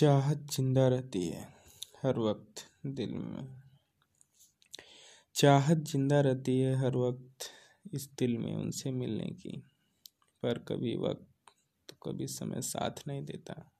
चाहत ज़िंदा रहती है, हर वक्त दिल में। चाहत ज़िंदा रहती है, हर वक्त इस दिल में उनसे मिलने की। पर कभी वक्त तो कभी समय साथ नहीं देता।